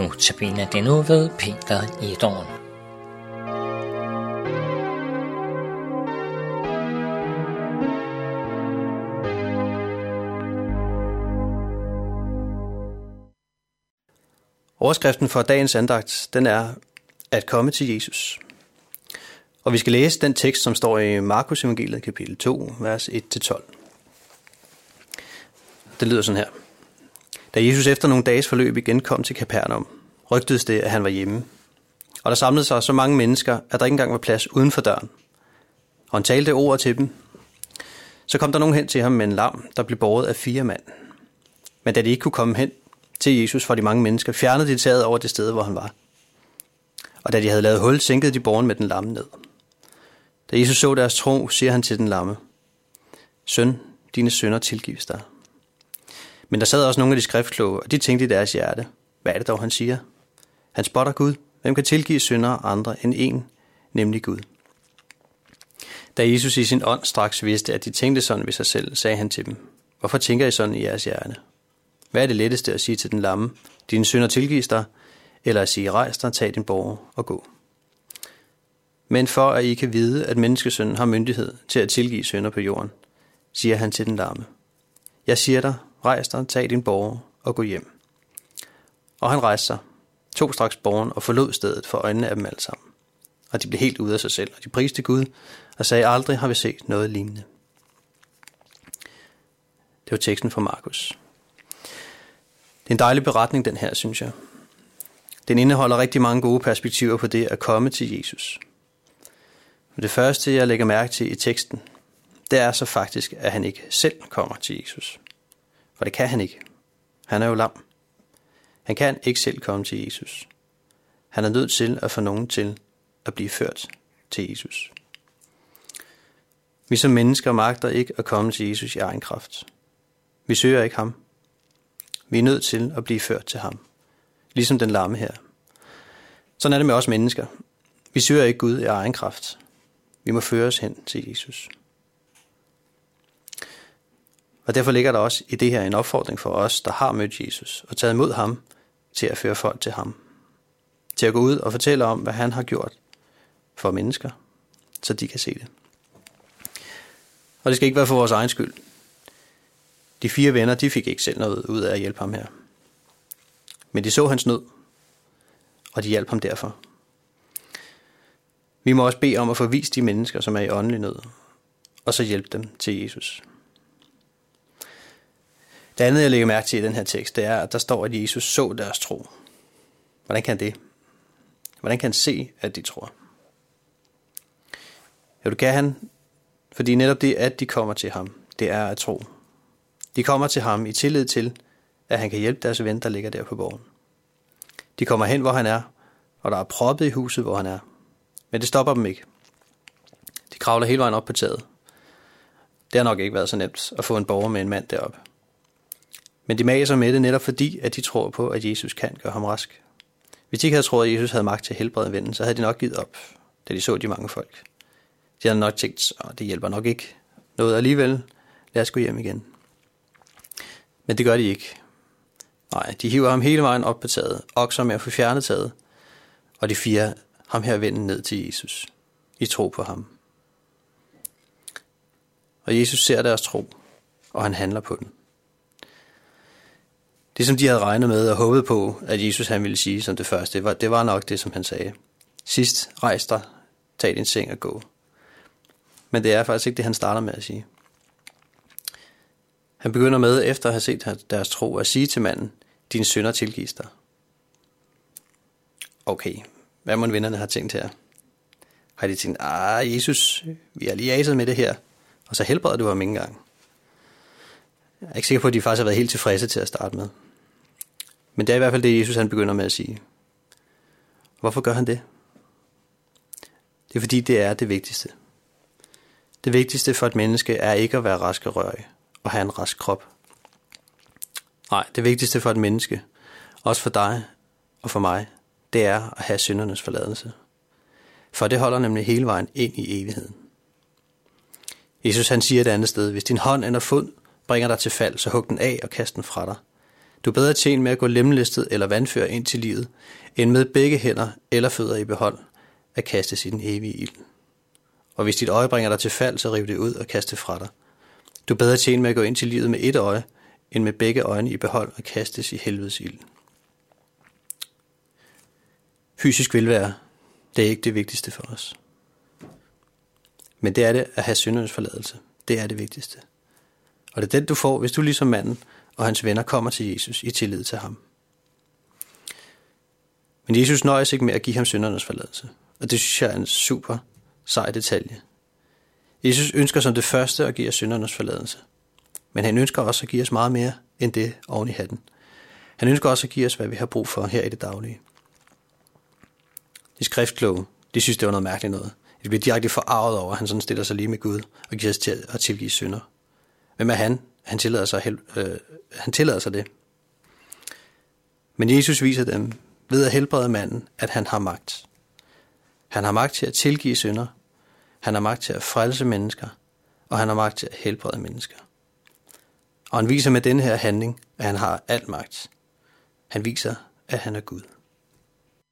nu tabiner det nu ved Peter Edorn. Overskriften for dagens andagt, den er at komme til Jesus. Og vi skal læse den tekst, som står i Markus evangeliet kapitel 2, vers 1-12. Det lyder sådan her. Da Jesus efter nogle dages forløb igen kom til Kapernaum, rygtedes det, at han var hjemme. Og der samlede sig så mange mennesker, at der ikke engang var plads uden for døren. Og han talte ord til dem. Så kom der nogen hen til ham med en lam, der blev båret af fire mand. Men da de ikke kunne komme hen til Jesus for de mange mennesker, fjernede de taget over det sted, hvor han var. Og da de havde lavet hul, sænkede de borgen med den lamme ned. Da Jesus så deres tro, siger han til den lamme, Søn, dine sønner tilgives dig. Men der sad også nogle af de skriftkloge, og de tænkte i deres hjerte, hvad er det dog, han siger? Han spotter Gud. Hvem kan tilgive synder andre end en, nemlig Gud? Da Jesus i sin ånd straks vidste, at de tænkte sådan ved sig selv, sagde han til dem, Hvorfor tænker I sådan i jeres hjerte? Hvad er det letteste at sige til den lamme, dine synder tilgives dig, eller at sige, rejs dig, tag din borger og gå? Men for at I kan vide, at menneskesønnen har myndighed til at tilgive synder på jorden, siger han til den lamme. Jeg siger dig, rejs dig, tag din borger og gå hjem. Og han rejste sig, tog straks borgen og forlod stedet for øjnene af dem alle sammen. Og de blev helt ude af sig selv, og de priste Gud og sagde, aldrig har vi set noget lignende. Det var teksten fra Markus. Det er en dejlig beretning, den her, synes jeg. Den indeholder rigtig mange gode perspektiver på det at komme til Jesus. Men det første, jeg lægger mærke til i teksten, det er så faktisk, at han ikke selv kommer til Jesus. For det kan han ikke. Han er jo lam. Han kan ikke selv komme til Jesus. Han er nødt til at få nogen til at blive ført til Jesus. Vi som mennesker magter ikke at komme til Jesus i egen kraft. Vi søger ikke ham. Vi er nødt til at blive ført til ham. Ligesom den lamme her. Sådan er det med os mennesker. Vi søger ikke Gud i egen kraft. Vi må føres hen til Jesus. Og derfor ligger der også i det her en opfordring for os, der har mødt Jesus og taget imod ham, til at føre folk til ham. Til at gå ud og fortælle om, hvad han har gjort for mennesker, så de kan se det. Og det skal ikke være for vores egen skyld. De fire venner, de fik ikke selv noget ud af at hjælpe ham her. Men de så hans nød, og de hjalp ham derfor. Vi må også bede om at forvise de mennesker, som er i åndelig nød, og så hjælpe dem til Jesus. Det andet, jeg lægger mærke til i den her tekst, det er, at der står, at Jesus så deres tro. Hvordan kan det? Hvordan kan han se, at de tror? Jo, det kan han, fordi netop det, at de kommer til ham, det er at tro. De kommer til ham i tillid til, at han kan hjælpe deres ven, der ligger der på borgen. De kommer hen, hvor han er, og der er proppet i huset, hvor han er. Men det stopper dem ikke. De kravler hele vejen op på taget. Det har nok ikke været så nemt at få en borger med en mand deroppe. Men de maser med det netop fordi, at de tror på, at Jesus kan gøre ham rask. Hvis de ikke havde troet, at Jesus havde magt til at helbrede vennen, så havde de nok givet op, da de så de mange folk. De havde nok tænkt, at det hjælper nok ikke noget alligevel. Lad os gå hjem igen. Men det gør de ikke. Nej, de hiver ham hele vejen op på taget, okser med at få fjernet taget, og de fire ham her vennen ned til Jesus. I tro på ham. Og Jesus ser deres tro, og han handler på den. Det, som de havde regnet med og håbet på, at Jesus han ville sige som det første, det var, det var nok det, som han sagde. Sidst, rejs dig, tag din seng og gå. Men det er faktisk ikke det, han starter med at sige. Han begynder med, efter at have set deres tro, at sige til manden, din sønder tilgives dig. Okay, hvad må vennerne har tænkt her? Har de tænkt, ah Jesus, vi har lige aset med det her, og så helbreder du ham ikke engang. Jeg er ikke sikker på, at de faktisk har været helt tilfredse til at starte med. Men det er i hvert fald det, Jesus han begynder med at sige. Hvorfor gør han det? Det er fordi, det er det vigtigste. Det vigtigste for et menneske er ikke at være rask og rørig og have en rask krop. Nej, det vigtigste for et menneske, også for dig og for mig, det er at have syndernes forladelse. For det holder nemlig hele vejen ind i evigheden. Jesus han siger et andet sted, hvis din hånd eller fod bringer dig til fald, så hug den af og kast den fra dig. Du er bedre tjent med at gå lemlæstet eller vandfør ind til livet, end med begge hænder eller fødder i behold at kaste i den evige ild. Og hvis dit øje bringer dig til fald, så riv det ud og kast det fra dig. Du er bedre tjent med at gå ind til livet med et øje, end med begge øjne i behold og kastes i helvedes ild. Fysisk velvære, det er ikke det vigtigste for os. Men det er det at have syndernes forladelse. Det er det vigtigste. Og det er den, du får, hvis du ligesom manden og hans venner kommer til Jesus i tillid til ham. Men Jesus nøjes ikke med at give ham syndernes forladelse. Og det synes jeg er en super sej detalje. Jesus ønsker som det første at give os syndernes forladelse. Men han ønsker også at give os meget mere end det oven i hatten. Han ønsker også at give os, hvad vi har brug for her i det daglige. De skriftkloge, de synes, det var noget mærkeligt noget. De bliver direkte forarvet over, at han sådan stiller sig lige med Gud og giver os til at tilgive synder. Hvem er han? Han tillader sig, hel, øh, han tillader sig det. Men Jesus viser dem ved at helbrede manden, at han har magt. Han har magt til at tilgive synder, han har magt til at frelse mennesker, og han har magt til at helbrede mennesker. Og han viser med denne her handling, at han har alt magt. Han viser, at han er Gud.